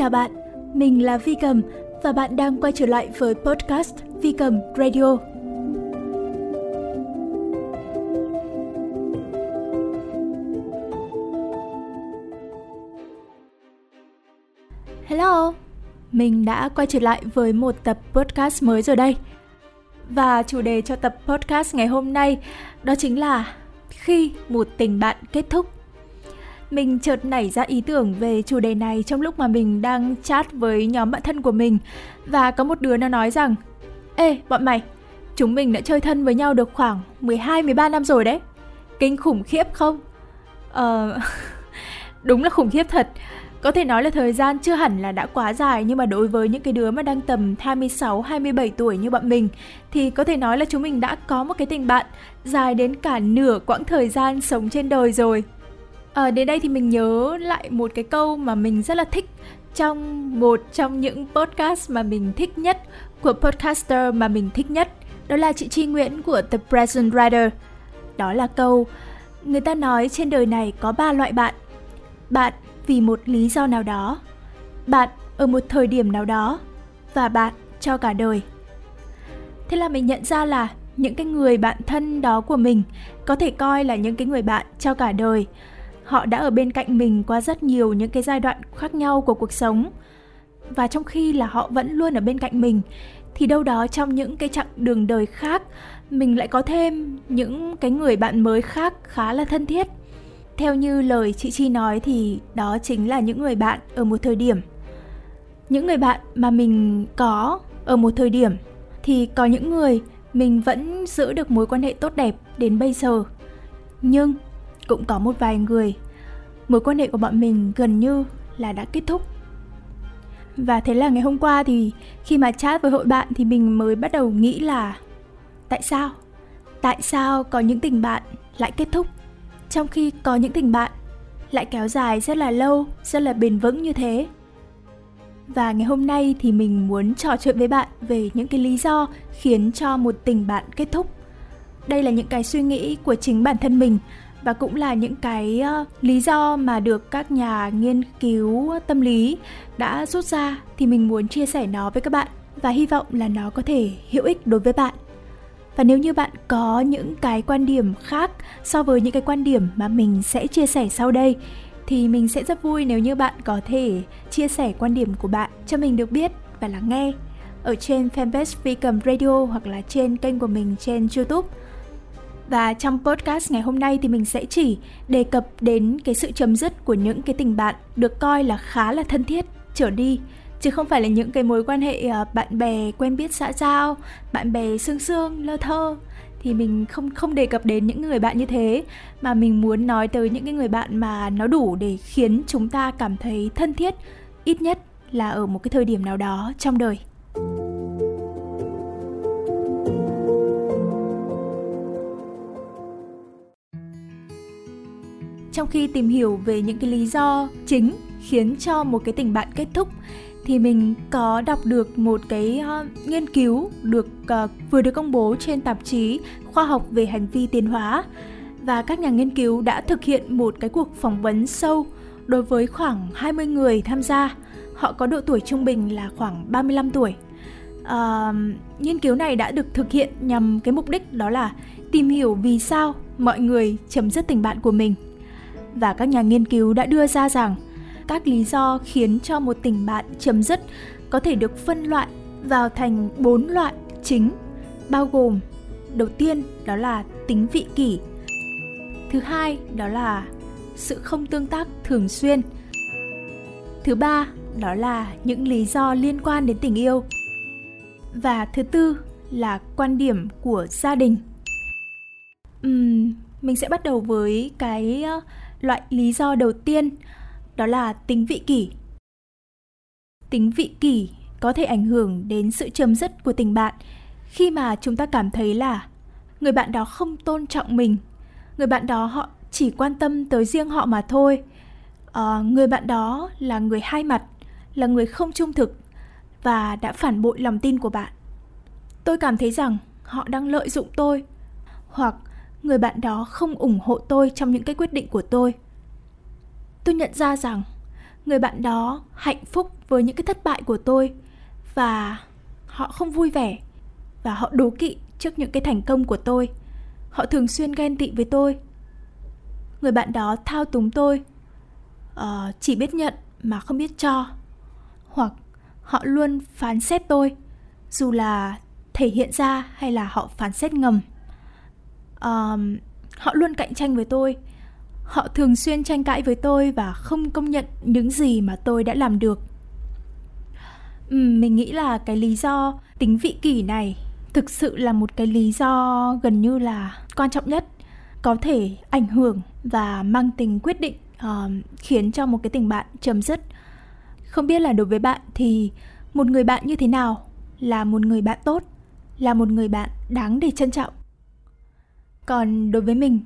Chào bạn, mình là Vi Cầm và bạn đang quay trở lại với podcast Vi Cầm Radio. Hello, mình đã quay trở lại với một tập podcast mới rồi đây. Và chủ đề cho tập podcast ngày hôm nay đó chính là khi một tình bạn kết thúc mình chợt nảy ra ý tưởng về chủ đề này trong lúc mà mình đang chat với nhóm bạn thân của mình và có một đứa nó nói rằng Ê, bọn mày, chúng mình đã chơi thân với nhau được khoảng 12-13 năm rồi đấy. Kinh khủng khiếp không? Ờ... đúng là khủng khiếp thật. Có thể nói là thời gian chưa hẳn là đã quá dài nhưng mà đối với những cái đứa mà đang tầm 26, 27 tuổi như bọn mình thì có thể nói là chúng mình đã có một cái tình bạn dài đến cả nửa quãng thời gian sống trên đời rồi. À, đến đây thì mình nhớ lại một cái câu mà mình rất là thích trong một trong những podcast mà mình thích nhất của podcaster mà mình thích nhất đó là chị Tri Nguyễn của The Present Writer. Đó là câu Người ta nói trên đời này có ba loại bạn. Bạn vì một lý do nào đó, bạn ở một thời điểm nào đó và bạn cho cả đời. Thế là mình nhận ra là những cái người bạn thân đó của mình có thể coi là những cái người bạn cho cả đời họ đã ở bên cạnh mình qua rất nhiều những cái giai đoạn khác nhau của cuộc sống. Và trong khi là họ vẫn luôn ở bên cạnh mình, thì đâu đó trong những cái chặng đường đời khác, mình lại có thêm những cái người bạn mới khác khá là thân thiết. Theo như lời chị chi nói thì đó chính là những người bạn ở một thời điểm. Những người bạn mà mình có ở một thời điểm, thì có những người mình vẫn giữ được mối quan hệ tốt đẹp đến bây giờ. Nhưng cũng có một vài người. Mối quan hệ của bọn mình gần như là đã kết thúc. Và thế là ngày hôm qua thì khi mà chat với hội bạn thì mình mới bắt đầu nghĩ là tại sao? Tại sao có những tình bạn lại kết thúc? Trong khi có những tình bạn lại kéo dài rất là lâu, rất là bền vững như thế. Và ngày hôm nay thì mình muốn trò chuyện với bạn về những cái lý do khiến cho một tình bạn kết thúc. Đây là những cái suy nghĩ của chính bản thân mình và cũng là những cái uh, lý do mà được các nhà nghiên cứu tâm lý đã rút ra thì mình muốn chia sẻ nó với các bạn. Và hy vọng là nó có thể hữu ích đối với bạn. Và nếu như bạn có những cái quan điểm khác so với những cái quan điểm mà mình sẽ chia sẻ sau đây thì mình sẽ rất vui nếu như bạn có thể chia sẻ quan điểm của bạn cho mình được biết và lắng nghe ở trên fanpage Vi Cầm Radio hoặc là trên kênh của mình trên YouTube và trong podcast ngày hôm nay thì mình sẽ chỉ đề cập đến cái sự chấm dứt của những cái tình bạn được coi là khá là thân thiết trở đi chứ không phải là những cái mối quan hệ ờ, bạn bè quen biết xã giao, bạn bè sương sương lơ thơ thì mình không không đề cập đến những người bạn như thế mà mình muốn nói tới những cái người bạn mà nó đủ để khiến chúng ta cảm thấy thân thiết ít nhất là ở một cái thời điểm nào đó trong đời. Trong khi tìm hiểu về những cái lý do chính khiến cho một cái tình bạn kết thúc thì mình có đọc được một cái uh, nghiên cứu được uh, vừa được công bố trên tạp chí khoa học về hành vi tiến hóa và các nhà nghiên cứu đã thực hiện một cái cuộc phỏng vấn sâu đối với khoảng 20 người tham gia. Họ có độ tuổi trung bình là khoảng 35 tuổi. Uh, nghiên cứu này đã được thực hiện nhằm cái mục đích đó là tìm hiểu vì sao mọi người chấm dứt tình bạn của mình và các nhà nghiên cứu đã đưa ra rằng các lý do khiến cho một tình bạn chấm dứt có thể được phân loại vào thành bốn loại chính bao gồm đầu tiên đó là tính vị kỷ thứ hai đó là sự không tương tác thường xuyên thứ ba đó là những lý do liên quan đến tình yêu và thứ tư là quan điểm của gia đình. Uhm, mình sẽ bắt đầu với cái Loại lý do đầu tiên đó là tính vị kỷ. Tính vị kỷ có thể ảnh hưởng đến sự chấm dứt của tình bạn khi mà chúng ta cảm thấy là người bạn đó không tôn trọng mình, người bạn đó họ chỉ quan tâm tới riêng họ mà thôi. À, người bạn đó là người hai mặt, là người không trung thực và đã phản bội lòng tin của bạn. Tôi cảm thấy rằng họ đang lợi dụng tôi hoặc người bạn đó không ủng hộ tôi trong những cái quyết định của tôi. Tôi nhận ra rằng người bạn đó hạnh phúc với những cái thất bại của tôi và họ không vui vẻ và họ đố kỵ trước những cái thành công của tôi. Họ thường xuyên ghen tị với tôi. Người bạn đó thao túng tôi uh, chỉ biết nhận mà không biết cho hoặc họ luôn phán xét tôi dù là thể hiện ra hay là họ phán xét ngầm um, họ luôn cạnh tranh với tôi. Họ thường xuyên tranh cãi với tôi và không công nhận những gì mà tôi đã làm được. Mình nghĩ là cái lý do tính vị kỷ này thực sự là một cái lý do gần như là quan trọng nhất có thể ảnh hưởng và mang tính quyết định uh, khiến cho một cái tình bạn chấm dứt. Không biết là đối với bạn thì một người bạn như thế nào là một người bạn tốt là một người bạn đáng để trân trọng? Còn đối với mình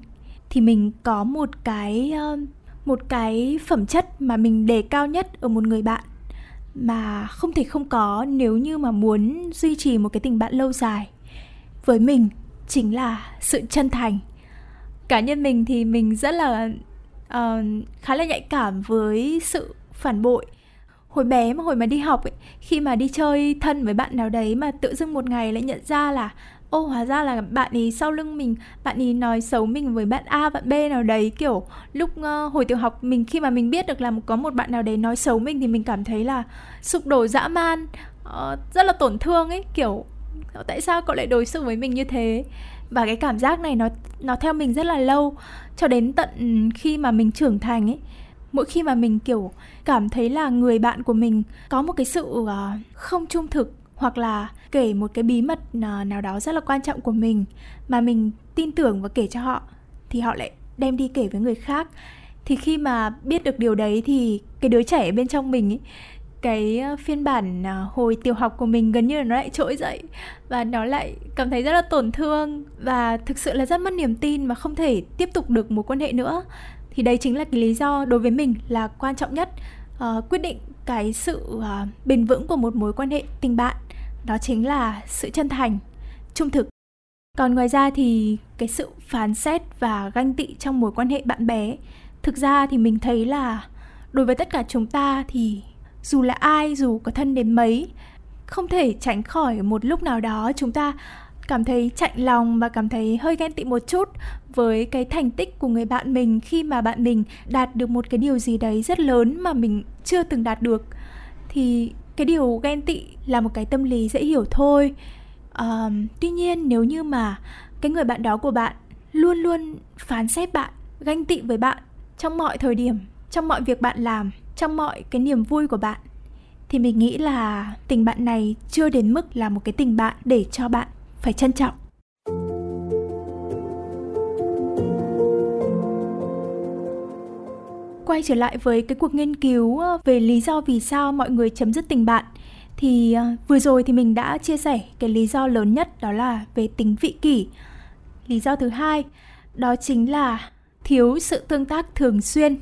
thì mình có một cái ờ, một cái phẩm chất mà mình đề cao nhất ở một người bạn mà không thể không có nếu như mà muốn duy trì một cái tình bạn lâu dài. Với mình chính là sự chân thành. Cá nhân mình thì mình rất là uh, khá là nhạy cảm với sự phản bội. Hồi bé mà hồi mà đi học ấy, khi mà đi chơi thân với bạn nào đấy mà tự dưng một ngày lại nhận ra là ô hóa ra là bạn ấy sau lưng mình bạn ấy nói xấu mình với bạn A bạn B nào đấy kiểu lúc uh, hồi tiểu học mình khi mà mình biết được là có một bạn nào đấy nói xấu mình thì mình cảm thấy là sụp đổ dã man uh, rất là tổn thương ấy kiểu tại sao cậu lại đối xử với mình như thế? Và cái cảm giác này nó nó theo mình rất là lâu cho đến tận ừ, khi mà mình trưởng thành ấy. Mỗi khi mà mình kiểu cảm thấy là người bạn của mình có một cái sự uh, không trung thực hoặc là kể một cái bí mật ờ, nào đó rất là quan trọng của mình mà mình tin tưởng và kể cho họ thì họ lại đem đi kể với người khác. Thì khi mà biết được điều đấy thì cái đứa trẻ bên trong mình ấy, cái ờ, phiên bản ờ, hồi tiểu học của mình gần như là nó lại trỗi dậy và nó lại cảm thấy rất là tổn thương và thực sự là rất mất niềm tin và không thể tiếp tục được mối quan hệ nữa. Thì đấy chính là cái lý do đối với mình là quan trọng nhất uh, quyết định cái sự uh, bền vững của một mối quan hệ tình bạn đó chính là sự chân thành, trung thực. Còn ngoài ra thì cái sự phán xét và ganh tị trong mối quan hệ bạn bè, thực ra thì mình thấy là đối với tất cả chúng ta thì dù là ai, dù có thân đến mấy, không thể tránh khỏi một lúc nào đó chúng ta cảm thấy chạnh lòng và cảm thấy hơi ghen tị một chút với cái thành tích của người bạn mình khi mà bạn mình đạt được một cái điều gì đấy rất lớn mà mình chưa từng đạt được. Thì cái điều ghen tị là một cái tâm lý dễ hiểu thôi. Uh, tuy nhiên nếu như mà cái người bạn đó của bạn luôn luôn phán xét bạn ganh tị với bạn trong mọi thời điểm trong mọi việc bạn làm trong mọi cái niềm vui của bạn thì mình nghĩ là tình bạn này chưa đến mức là một cái tình bạn để cho bạn phải trân trọng. Quay trở lại với cái cuộc nghiên cứu ờ, về lý do vì sao mọi người chấm dứt tình bạn. Thì ờ, vừa rồi thì mình đã chia sẻ cái lý do lớn nhất, đó là về tính vị kỷ. Lý do thứ hai, đó chính là thiếu sự tương tác thường xuyên.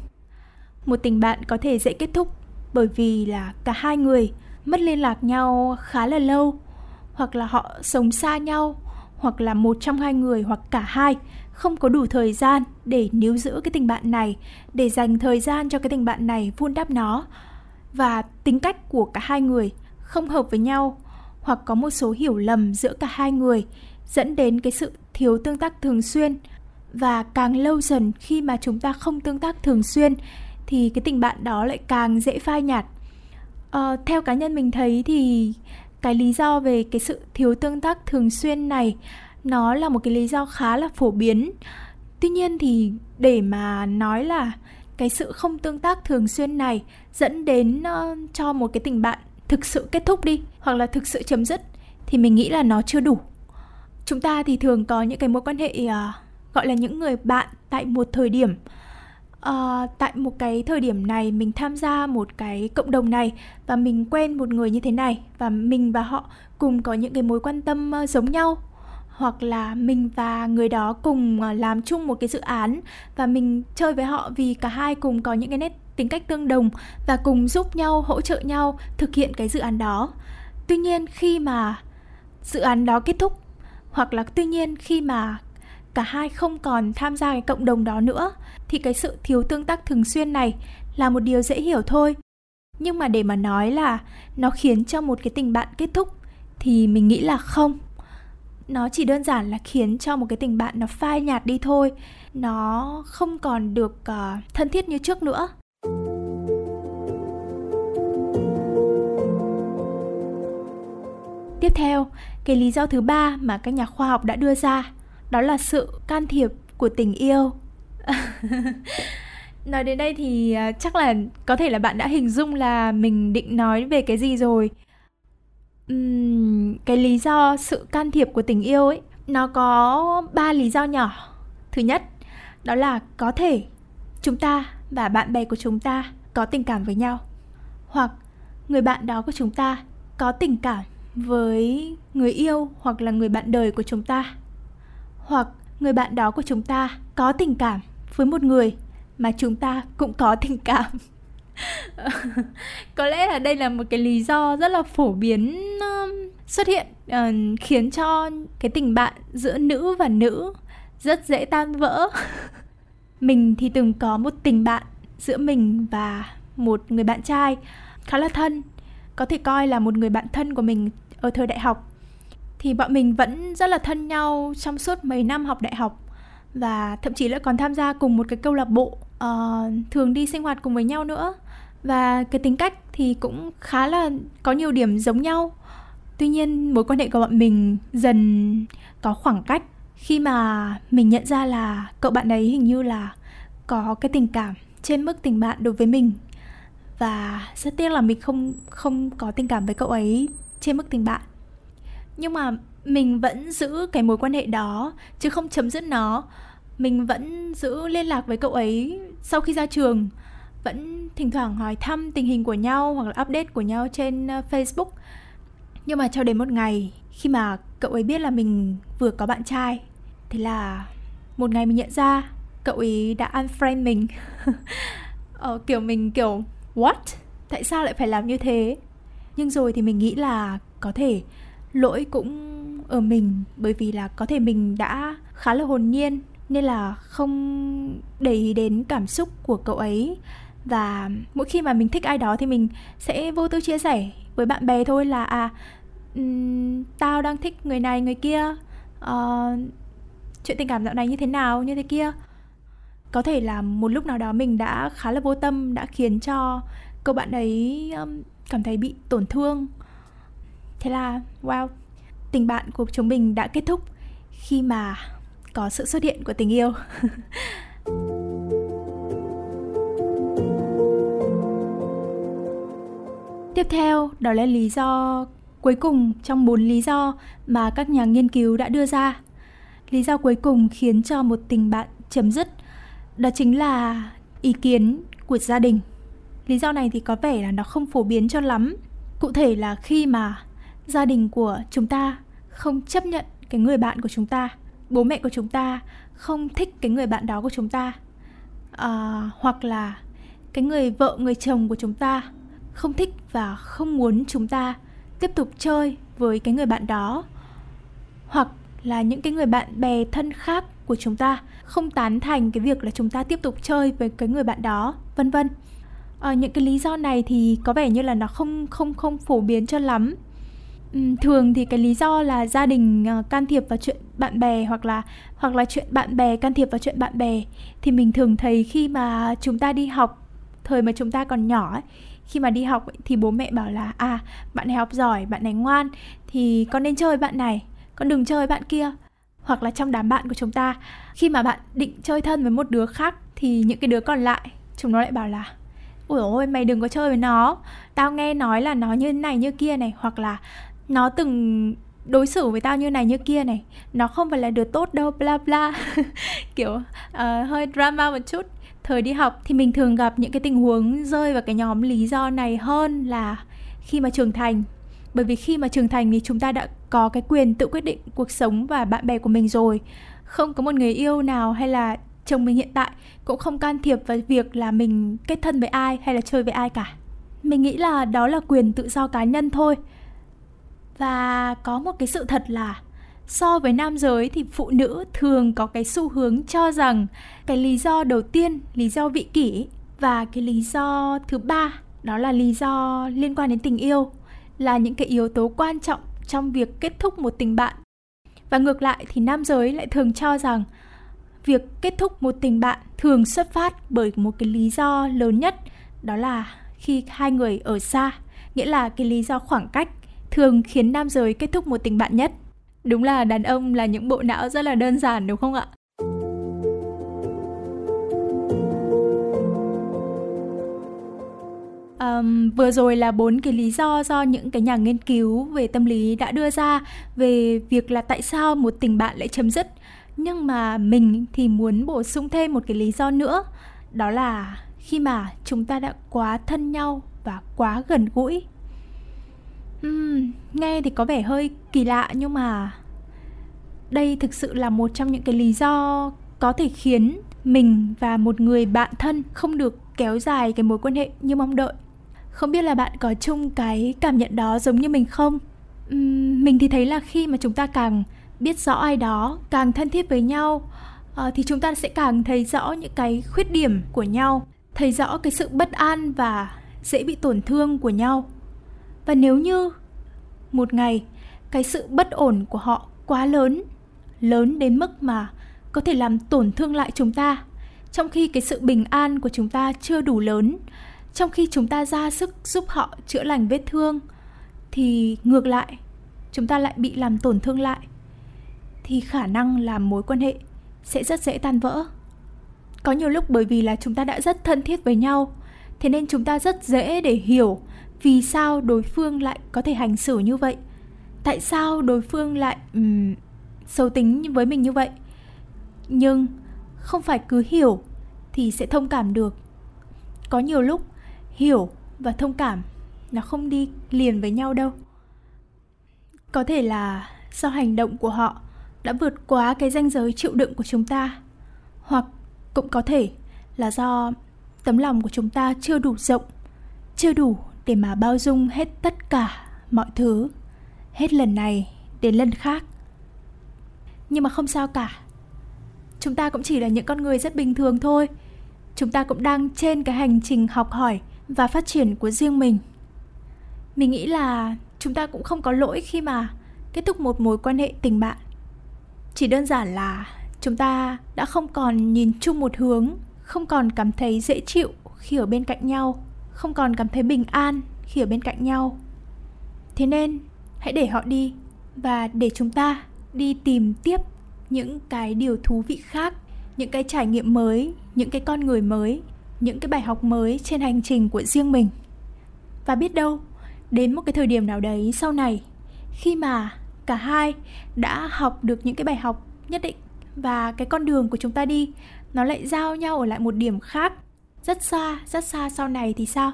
Một tình bạn có thể dễ kết thúc bởi vì là cả hai người mất liên lạc nhau khá là lâu, hoặc là họ sống xa nhau, hoặc là một trong hai người hoặc cả hai không có đủ thời gian để níu giữ cái tình bạn này để dành thời gian cho cái tình bạn này vun đắp nó. Và tính cách của cả hai người không hợp với nhau hoặc có một số hiểu lầm giữa cả hai người dẫn đến cái sự thiếu tương tác thường xuyên. Và càng lâu dần khi mà chúng ta không tương tác thường xuyên thì cái tình bạn đó lại càng dễ phai nhạt. Ờ, theo cá nhân mình thấy thì cái lý do về cái sự thiếu tương tác thường xuyên này nó là một cái lý do khá là phổ biến. Tuy nhiên thì để mà nói là cái sự không tương tác thường xuyên này dẫn đến uh, cho một cái tình bạn thực sự kết thúc đi hoặc là thực sự chấm dứt thì mình nghĩ là nó chưa đủ. Chúng ta thì thường có những cái mối quan hệ uh, gọi là những người bạn tại một thời điểm. Uh, tại một cái thời điểm này mình tham gia một cái cộng đồng này và mình quen một người như thế này và mình và họ cùng có những cái mối quan tâm uh, giống nhau hoặc là mình và người đó cùng ờ, làm chung một cái dự án và mình chơi với họ vì cả hai cùng có những cái nét tính cách tương đồng và cùng giúp nhau, hỗ trợ nhau thực hiện cái dự án đó. Tuy nhiên khi mà dự án đó kết thúc, hoặc là tuy nhiên khi mà cả hai không còn tham gia cái cộng đồng đó nữa, thì cái sự thiếu tương tác thường xuyên này là một điều dễ hiểu thôi. Nhưng mà để mà nói là nó khiến cho một cái tình bạn kết thúc thì mình nghĩ là không nó chỉ đơn giản là khiến cho một cái tình bạn nó phai nhạt đi thôi. Nó không còn được uh, thân thiết như trước nữa. Tiếp theo cái lý do thứ ba mà các nhà khoa học đã đưa ra đó là sự can thiệp của tình yêu. Nói đến đây thì ờ, chắc là có thể là bạn đã hình dung là mình định nói về cái gì rồi um, cái lý do sự can thiệp của tình yêu ấy nó có ba lý do nhỏ. Thứ nhất đó là có thể chúng ta và bạn bè của chúng ta có tình cảm với nhau hoặc người bạn đó của chúng ta có tình cảm với người yêu hoặc là người bạn đời của chúng ta hoặc người bạn đó của chúng ta có tình cảm với một người mà chúng ta cũng có tình cảm. có lẽ là đây là một cái lý do rất là phổ biến um, xuất hiện uh, khiến cho cái tình bạn giữa nữ và nữ rất dễ tan vỡ. Mình thì từng có một tình bạn giữa mình và một người bạn trai khá là thân có thể coi là một người bạn thân của mình ở thời đại học. Thì bọn mình vẫn rất là thân nhau trong suốt mấy năm học đại học và thậm chí lại còn tham gia cùng một cái câu lạc bộ uh, thường đi sinh hoạt cùng với nhau nữa. Và cái tính cách thì cũng khá là có nhiều điểm giống nhau. Tuy nhiên mối quan hệ của bọn mình dần có khoảng cách. Khi mà mình nhận ra là cậu bạn ấy hình như là có cái tình cảm trên mức tình bạn đối với mình. Và rất tiếc là mình không không có tình cảm với cậu ấy trên mức tình bạn. Nhưng mà mình vẫn giữ cái mối quan hệ đó chứ không chấm dứt nó. Mình vẫn giữ liên lạc với cậu ấy sau khi ra trường. Vẫn thỉnh thoảng hỏi thăm tình hình của nhau hoặc là update của nhau trên ờ, Facebook. Nhưng mà cho đến một ngày khi mà cậu ấy biết là mình vừa có bạn trai thế là một ngày mình nhận ra cậu ấy đã unfriend mình. Ờ, kiểu mình kiểu what? Tại sao lại phải làm như thế? Nhưng rồi thì mình nghĩ là có thể lỗi cũng ở mình bởi vì là có thể mình đã khá là hồn nhiên nên là không để ý đến cảm xúc của cậu ấy. Và mỗi khi mà mình thích ai đó thì mình sẽ vô tư chia sẻ với bạn bè thôi là à um, tao đang thích người này người kia. Uh, chuyện tình cảm dạo này như thế nào như thế kia? Có thể là một lúc nào đó mình đã khá là vô tâm đã khiến cho cậu bạn ấy um, cảm thấy bị tổn thương. Thế là wow tình bạn của chúng mình đã kết thúc khi mà có sự xuất hiện của tình yêu. Tiếp theo, đó là lý do cuối cùng trong bốn lý do mà các nhà nghiên cứu đã đưa ra. Lý do cuối cùng khiến cho một tình bạn chấm dứt, đó chính là ý kiến của gia đình. Lý do này thì có vẻ là nó không phổ biến cho lắm. Cụ thể là khi mà gia đình của chúng ta không chấp nhận cái người bạn của chúng ta bố mẹ của chúng ta không thích cái người bạn đó của chúng ta à, hoặc là cái người vợ người chồng của chúng ta không thích và không muốn chúng ta tiếp tục chơi với cái người bạn đó hoặc là những cái người bạn bè thân khác của chúng ta không tán thành cái việc là chúng ta tiếp tục chơi với cái người bạn đó vân vân. À, những cái lý do này thì có vẻ như là nó không không không phổ biến cho lắm. Ừ, thường thì cái lý do là gia đình ờ, can thiệp vào chuyện bạn bè hoặc là hoặc là chuyện bạn bè can thiệp vào chuyện bạn bè thì mình thường thấy khi mà chúng ta đi học thời mà chúng ta còn nhỏ ấy, khi mà đi học ấy, thì bố mẹ bảo là à bạn này học giỏi bạn này ngoan thì con nên chơi bạn này con đừng chơi bạn kia. Hoặc là trong đám bạn của chúng ta khi mà bạn định chơi thân với một đứa khác thì những cái đứa còn lại chúng nó lại bảo là ôi ôi mày đừng có chơi với nó tao nghe nói là nó như này như kia này hoặc là nó từng đối xử với tao như này như kia này. Nó không phải là đứa tốt đâu bla bla. Kiểu uh, hơi drama một chút. Thời đi học thì mình thường gặp những cái tình huống rơi vào cái nhóm lý do này hơn là khi mà trưởng thành. Bởi vì khi mà trưởng thành thì chúng ta đã có cái quyền tự quyết định cuộc sống và bạn bè của mình rồi. Không có một người yêu nào hay là chồng mình hiện tại cũng không can thiệp vào việc là mình kết thân với ai hay là chơi với ai cả. Mình nghĩ là đó là quyền tự do cá nhân thôi và có một cái sự thật là so với nam giới thì phụ nữ thường có cái xu hướng cho rằng cái lý do đầu tiên, lý do vị kỷ và cái lý do thứ ba, đó là lý do liên quan đến tình yêu, là những cái yếu tố quan trọng trong việc kết thúc một tình bạn. Và ngược lại thì nam giới lại thường cho rằng việc kết thúc một tình bạn thường xuất phát bởi một cái lý do lớn nhất, đó là khi hai người ở xa, nghĩa là cái lý do khoảng cách thường khiến nam giới kết thúc một tình bạn nhất. Đúng là đàn ông là những bộ não rất là đơn giản đúng không ạ? Um, vừa rồi là bốn cái lý do do những cái nhà nghiên cứu về tâm lý đã đưa ra về việc là tại sao một tình bạn lại chấm dứt. Nhưng mà mình thì muốn bổ sung thêm một cái lý do nữa đó là khi mà chúng ta đã quá thân nhau và quá gần gũi uhm, nghe thì có vẻ hơi kỳ lạ nhưng mà đây thực sự là một trong những cái lý do có thể khiến mình và một người bạn thân không được kéo dài cái mối quan hệ như mong đợi. Không biết là bạn có chung cái cảm nhận đó giống như mình không? Uhm, mình thì thấy là khi mà chúng ta càng biết rõ ai đó càng thân thiết với nhau uh, thì chúng ta sẽ càng thấy rõ những cái khuyết điểm của nhau thấy rõ cái sự bất an và dễ bị tổn thương của nhau và nếu như một ngày cái sự bất ổn của họ quá lớn lớn đến mức mà có thể làm tổn thương lại chúng ta, trong khi cái sự bình an của chúng ta chưa đủ lớn, trong khi chúng ta ra sức giúp họ chữa lành vết thương, thì ngược lại, chúng ta lại bị làm tổn thương lại, thì khả năng làm mối quan hệ sẽ rất dễ tan vỡ. Có nhiều lúc bởi vì là chúng ta đã rất thân thiết với nhau, thế nên chúng ta rất dễ để hiểu vì sao đối phương lại có thể hành xử như vậy? Tại sao đối phương lại um, xấu tính với mình như vậy? Nhưng không phải cứ hiểu thì sẽ thông cảm được. Có nhiều lúc hiểu và thông cảm nó không đi liền với nhau đâu. Có thể là do hành động của họ đã vượt quá cái ranh giới chịu đựng của chúng ta hoặc cũng có thể là do tấm lòng của chúng ta chưa đủ rộng chưa đủ để mà bao dung hết tất cả mọi thứ, hết lần này đến lần khác. Nhưng mà không sao cả. Chúng ta cũng chỉ là những con người rất bình thường thôi. Chúng ta cũng đang trên cái hành trình học hỏi và phát triển của riêng mình. Mình nghĩ là chúng ta cũng không có lỗi khi mà kết thúc một mối quan hệ tình bạn. Chỉ đơn giản là chúng ta đã không còn nhìn chung một hướng, không còn cảm thấy dễ chịu khi ở bên cạnh nhau không còn cảm thấy bình an khi ở bên cạnh nhau. Thế nên, hãy để họ đi và để chúng ta đi tìm tiếp những cái điều thú vị khác, những cái trải nghiệm mới, những cái con người mới, những cái bài học mới trên hành trình của riêng mình. Và biết đâu, đến một cái thời điểm nào đấy sau này, khi mà cả hai đã học được những cái bài học nhất định và cái con đường của chúng ta đi nó lại giao nhau ở lại một điểm khác rất xa rất xa sau này thì sao?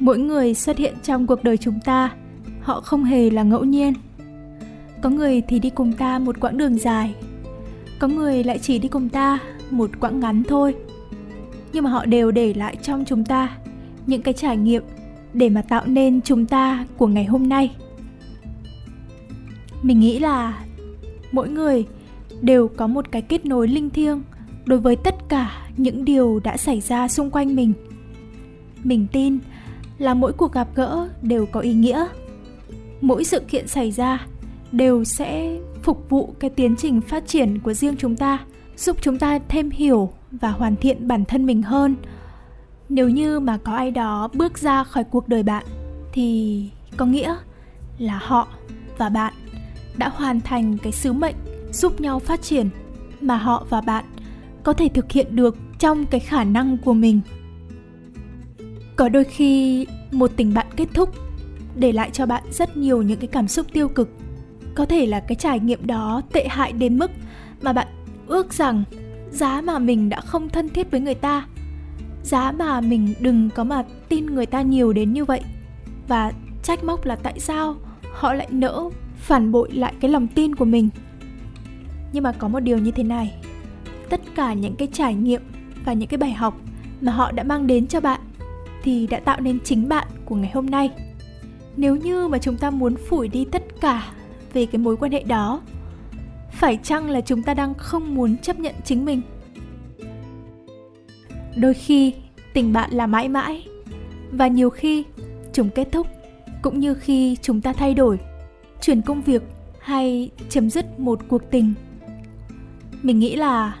Mỗi người xuất hiện trong cuộc đời chúng ta, họ không hề là ngẫu nhiên. Có người thì đi cùng ta một quãng đường dài, có người lại chỉ đi cùng ta một quãng ngắn thôi. Nhưng mà họ đều để lại trong chúng ta những cái trải nghiệm để mà tạo nên chúng ta của ngày hôm nay. Mình nghĩ là mỗi người đều có một cái kết nối linh thiêng đối với tất cả những điều đã xảy ra xung quanh mình. Mình tin là mỗi cuộc gặp gỡ đều có ý nghĩa. Mỗi sự kiện xảy ra đều sẽ phục vụ cái tiến trình phát triển của riêng chúng ta, giúp chúng ta thêm hiểu và hoàn thiện bản thân mình hơn nếu như mà có ai đó bước ra khỏi cuộc đời bạn, thì có nghĩa là họ và bạn đã hoàn thành cái sứ mệnh giúp nhau phát triển mà họ và bạn có thể thực hiện được trong cái khả năng của mình. Có đôi khi một tình bạn kết thúc để lại cho bạn rất nhiều những cái cảm xúc tiêu cực. Có thể là cái trải nghiệm đó tệ hại đến mức mà bạn ước rằng giá mà mình đã không thân thiết với người ta giá mà mình đừng có mà tin người ta nhiều đến như vậy. Và trách móc là tại sao họ lại nỡ phản bội lại cái lòng tin của mình. Nhưng mà có một điều như thế này. Tất cả những cái trải nghiệm và những cái bài học mà họ đã mang đến cho bạn thì đã tạo nên chính bạn của ngày hôm nay. Nếu như mà chúng ta muốn phủi đi tất cả về cái mối quan hệ đó, phải chăng là chúng ta đang không muốn chấp nhận chính mình? Đôi khi tình bạn là mãi mãi. Và nhiều khi chúng kết thúc, cũng như khi chúng ta thay đổi, chuyển công việc hay chấm dứt một cuộc tình. Mình nghĩ là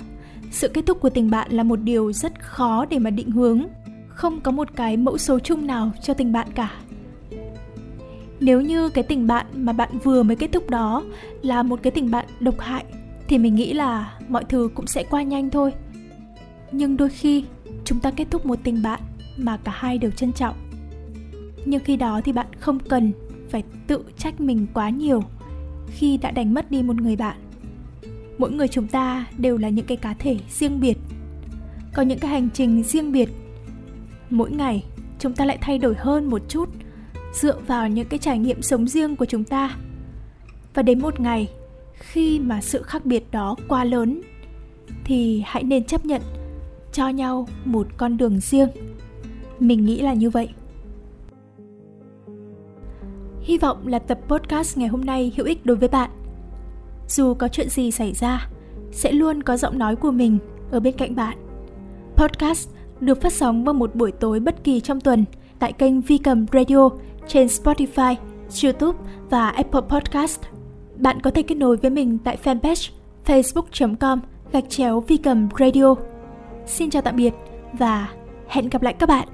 sự kết thúc của tình bạn là một điều rất khó để mà định hướng. Không có một cái mẫu số chung nào cho tình bạn cả. Nếu như cái tình bạn mà bạn vừa mới kết thúc đó là một cái tình bạn độc hại, thì mình nghĩ là mọi thứ cũng sẽ qua nhanh thôi. Nhưng đôi khi chúng ta kết thúc một tình bạn mà cả hai đều trân trọng. Nhưng khi đó thì bạn không cần phải tự trách mình quá nhiều khi đã đánh mất đi một người bạn. Mỗi người chúng ta đều là những cái cá thể riêng biệt. Có những cái hành trình riêng biệt. Mỗi ngày, chúng ta lại thay đổi hơn một chút, dựa vào những cái trải nghiệm sống riêng của chúng ta. Và đến một ngày, khi mà sự khác biệt đó quá lớn, thì hãy nên chấp nhận cho nhau một con đường riêng mình nghĩ là như vậy hy vọng là tập podcast ngày hôm nay hữu ích đối với bạn dù có chuyện gì xảy ra sẽ luôn có giọng nói của mình ở bên cạnh bạn podcast được phát sóng vào một buổi tối bất kỳ trong tuần tại kênh Vi Cầm Radio trên Spotify, YouTube và Apple Podcast. Bạn có thể kết nối với mình tại fanpage facebook.com gạch chéo Vi Cầm Radio. Xin chào tạm biệt và hẹn gặp lại các bạn.